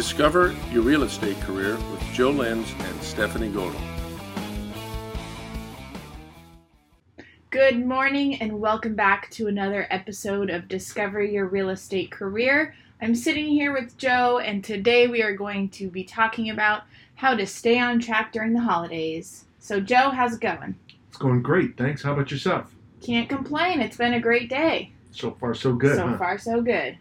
Discover your real estate career with Joe Lenz and Stephanie Godel. Good morning and welcome back to another episode of Discover Your Real Estate Career. I'm sitting here with Joe, and today we are going to be talking about how to stay on track during the holidays. So, Joe, how's it going? It's going great. Thanks. How about yourself? Can't complain. It's been a great day. So far, so good. so huh? far, so good.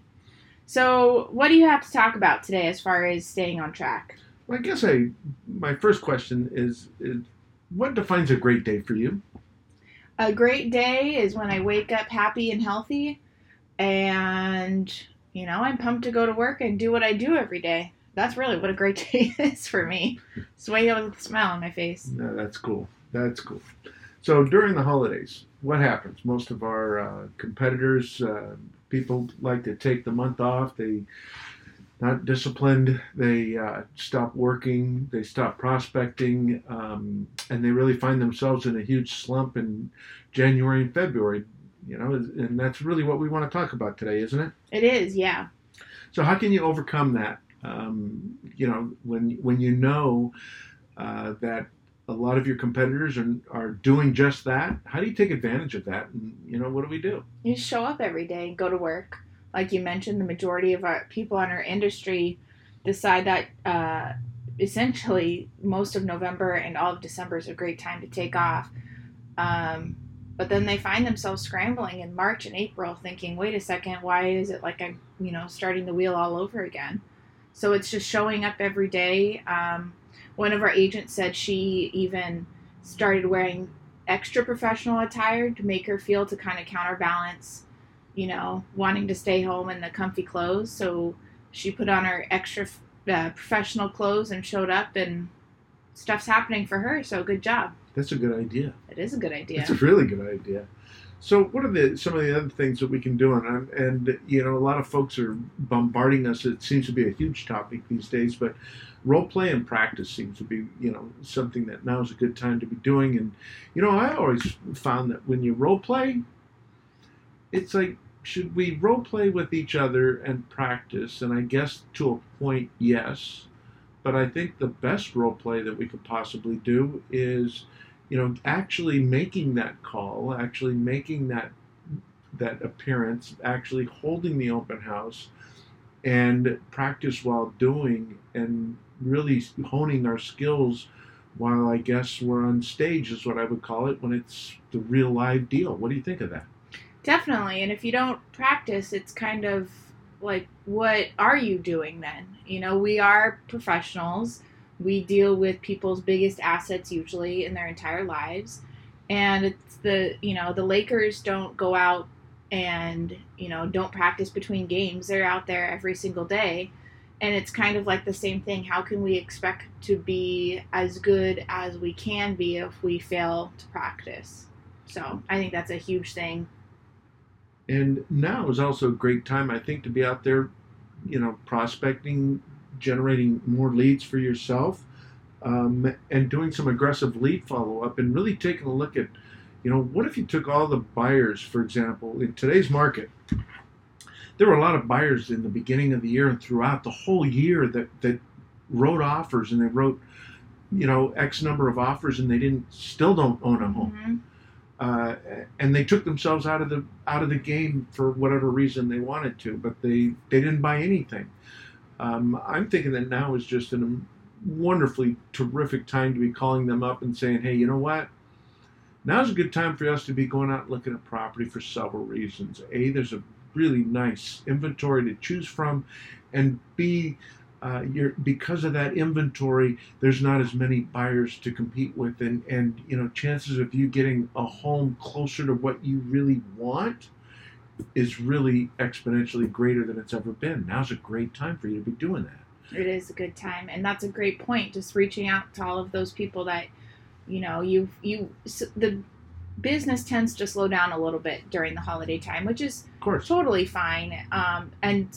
So, what do you have to talk about today as far as staying on track? Well, I guess I my first question is, is what defines a great day for you? A great day is when I wake up happy and healthy, and you know, I'm pumped to go to work and do what I do every day. That's really what a great day is for me. Up with a smile on my face. No, that's cool. That's cool. So during the holidays, what happens? Most of our uh, competitors, uh, people like to take the month off. They not disciplined. They uh, stop working. They stop prospecting, um, and they really find themselves in a huge slump in January and February. You know, and that's really what we want to talk about today, isn't it? It is, yeah. So how can you overcome that? Um, you know, when when you know uh, that a lot of your competitors are, are doing just that, how do you take advantage of that? And you know, what do we do? You show up every day and go to work. Like you mentioned, the majority of our people in our industry decide that uh, essentially most of November and all of December is a great time to take off. Um, but then they find themselves scrambling in March and April, thinking, "Wait a second, why is it like I'm, you know, starting the wheel all over again?" So it's just showing up every day. Um, one of our agents said she even started wearing extra professional attire to make her feel to kind of counterbalance, you know, wanting to stay home in the comfy clothes. So she put on her extra uh, professional clothes and showed up, and stuff's happening for her. So good job. That's a good idea. It is a good idea. It's a really good idea. So, what are the some of the other things that we can do? And, and you know, a lot of folks are bombarding us. It seems to be a huge topic these days, but role play and practice seems to be you know something that now is a good time to be doing. And you know, I always found that when you role play, it's like should we role play with each other and practice? And I guess to a point, yes. But I think the best role play that we could possibly do is you know, actually making that call, actually making that that appearance, actually holding the open house, and practice while doing, and really honing our skills while I guess we're on stage is what I would call it when it's the real live deal. What do you think of that? Definitely. And if you don't practice, it's kind of like, what are you doing then? You know, we are professionals we deal with people's biggest assets usually in their entire lives. And it's the you know the lakers don't go out and you know don't practice between games. They're out there every single day. And it's kind of like the same thing. How can we expect to be as good as we can be if we fail to practice? So i think that's a huge thing. And now is also a great time i think to be out there you know prospecting generating more leads for yourself um, and doing some aggressive lead follow up and really taking a look at, you know, what if you took all the buyers, for example, in today's market? There were a lot of buyers in the beginning of the year and throughout the whole year that, that wrote offers and they wrote, you know, X number of offers and they didn't still don't own a home. Mm-hmm. Uh, and they took themselves out of the out of the game for whatever reason they wanted to, but they they didn't buy anything. Um, I'm thinking that now is just a wonderfully terrific time to be calling them up and saying, hey, you know what? Now's a good time for us to be going out and looking at property for several reasons. A, there's a really nice inventory to choose from, and B, uh, because of that inventory, there's not as many buyers to compete with, and, and you know chances of you getting a home closer to what you really want is really exponentially greater than it's ever been. Now's a great time for you to be doing that. It is a good time, and that's a great point. Just reaching out to all of those people that, you know, you you the business tends to slow down a little bit during the holiday time, which is Of course. totally fine. Um, and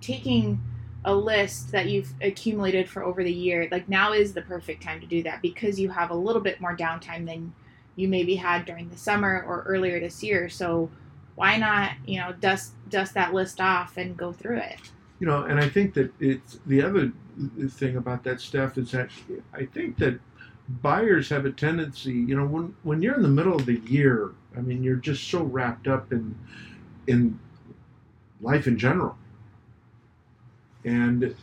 taking a list that you've accumulated for over the year, like now is the perfect time to do that because you have a little bit more downtime than you maybe had during the summer or earlier this year. So why not, you know, dust dust that list off and go through it? you know, and I think that it's the other thing about that stuff is that I think that buyers have a tendency, you know, when when you're in the middle of the year, I mean, you're just so wrapped up in in life in general, and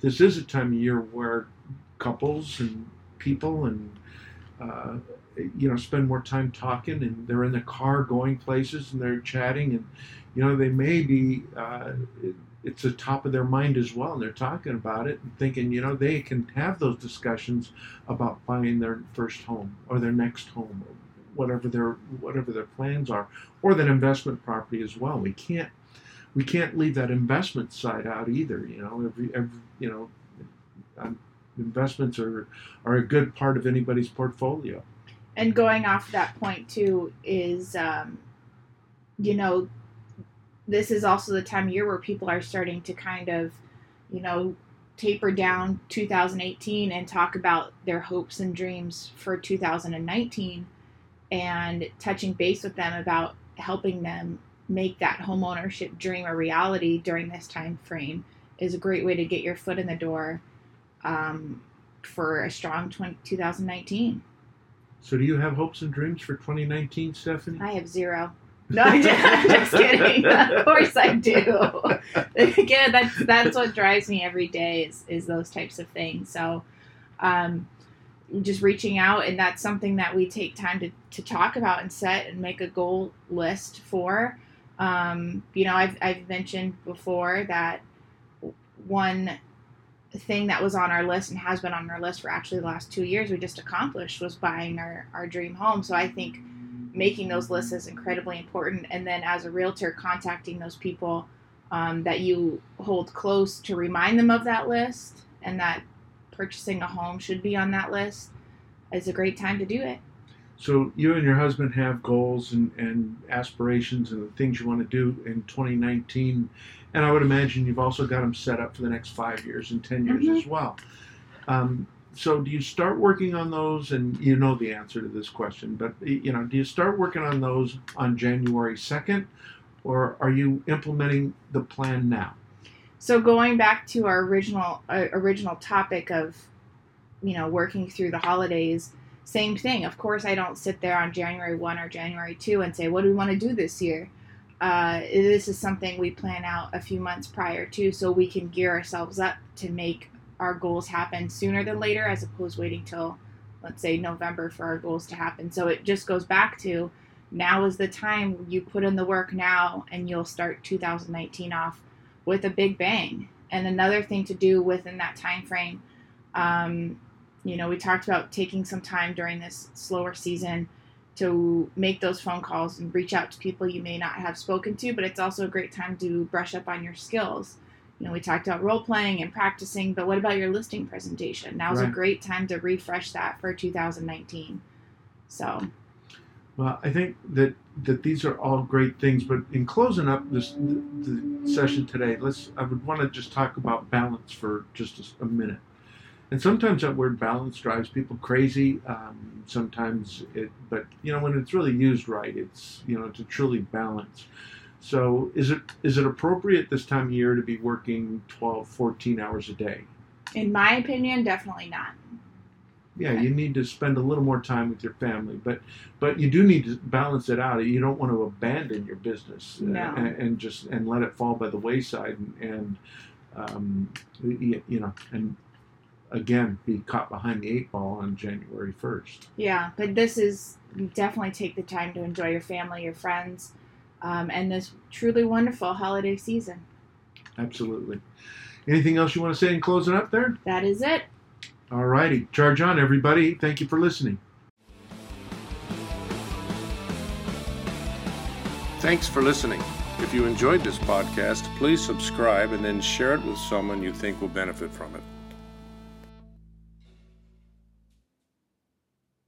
this is a time of year where couples and people and uh, you know spend more time talking and they're in the car going places and they're chatting and you know they may be uh, it's the top of their mind as well and they're talking about it and thinking you know they can have those discussions about buying their first home or their next home or whatever their whatever their plans are or that investment property as well. We can't we can't leave that investment side out either you know every, every you know um, investments are are a good part of anybody's portfolio and going off that point too is um, you know this is also the time of year where people are starting to kind of you know taper down 2018 and talk about their hopes and dreams for 2019 and touching base with them about helping them make that home ownership dream a reality during this time frame is a great way to get your foot in the door um, for a strong 20, 2019 so, do you have hopes and dreams for 2019, Stephanie? I have zero. No, I'm just, I'm just kidding. of course I do. Again, that's that's what drives me every day is is those types of things. So, um, just reaching out, and that's something that we take time to to talk about and set and make a goal list for. Um, you know, I've I've mentioned before that one thing that was on our list and has been on our list for actually the last two years we just accomplished was buying our, our dream home. So I think making those lists is incredibly important. And then as a realtor, contacting those people um, that you hold close to remind them of that list and that purchasing a home should be on that list is a great time to do it. So you and your husband have goals and, and aspirations and things you want to do in 2019 and I would imagine you've also got them set up for the next five years and 10 years mm-hmm. as well. Um, so do you start working on those and you know the answer to this question but you know do you start working on those on january 2nd or are you implementing the plan now so going back to our original uh, original topic of you know working through the holidays same thing. Of course i don't sit there on january 1 or january 2 and say what do we want to do this year? Uh, this is something we plan out a few months prior to so we can gear ourselves up to make our goals happen sooner than later as opposed to waiting till let's say november for our goals to happen. So it just goes back to now is the time you put in the work now and you'll start 2019 off with a big bang. And another thing to do within that time frame um, you know we talked about taking some time during this slower season to make those phone calls and reach out to people you may not have spoken to, but it's also a great time to brush up on your skills. You know, we talked about role playing and practicing, but what about your listing presentation? Now's right. a great time to refresh that for 2019. So, well, I think that that these are all great things, but in closing up this the, the session today, let's I would want to just talk about balance for just a, a minute. And sometimes that word balance drives people crazy. Um, sometimes it, but you know, when it's really used right, it's you know to truly balance. So is it is it appropriate this time of year to be working 12, 14 hours a day? In my opinion, definitely not. Yeah, okay. you need to spend a little more time with your family, but but you do need to balance it out. You don't want to abandon your business no. and, and, just and let it fall by the wayside and, and um, you, you know and again be caught behind the eight ball on January 1st. Yeah, but this is definitely take the time to enjoy your family, your friends, um, and this truly wonderful holiday season. Absolutely. Anything else you want to say in closing up there? That is it. All righty. Charge on, everybody. Thank you for listening. Thanks for listening. If you enjoyed this podcast, please subscribe and then share it with someone you think will benefit from it.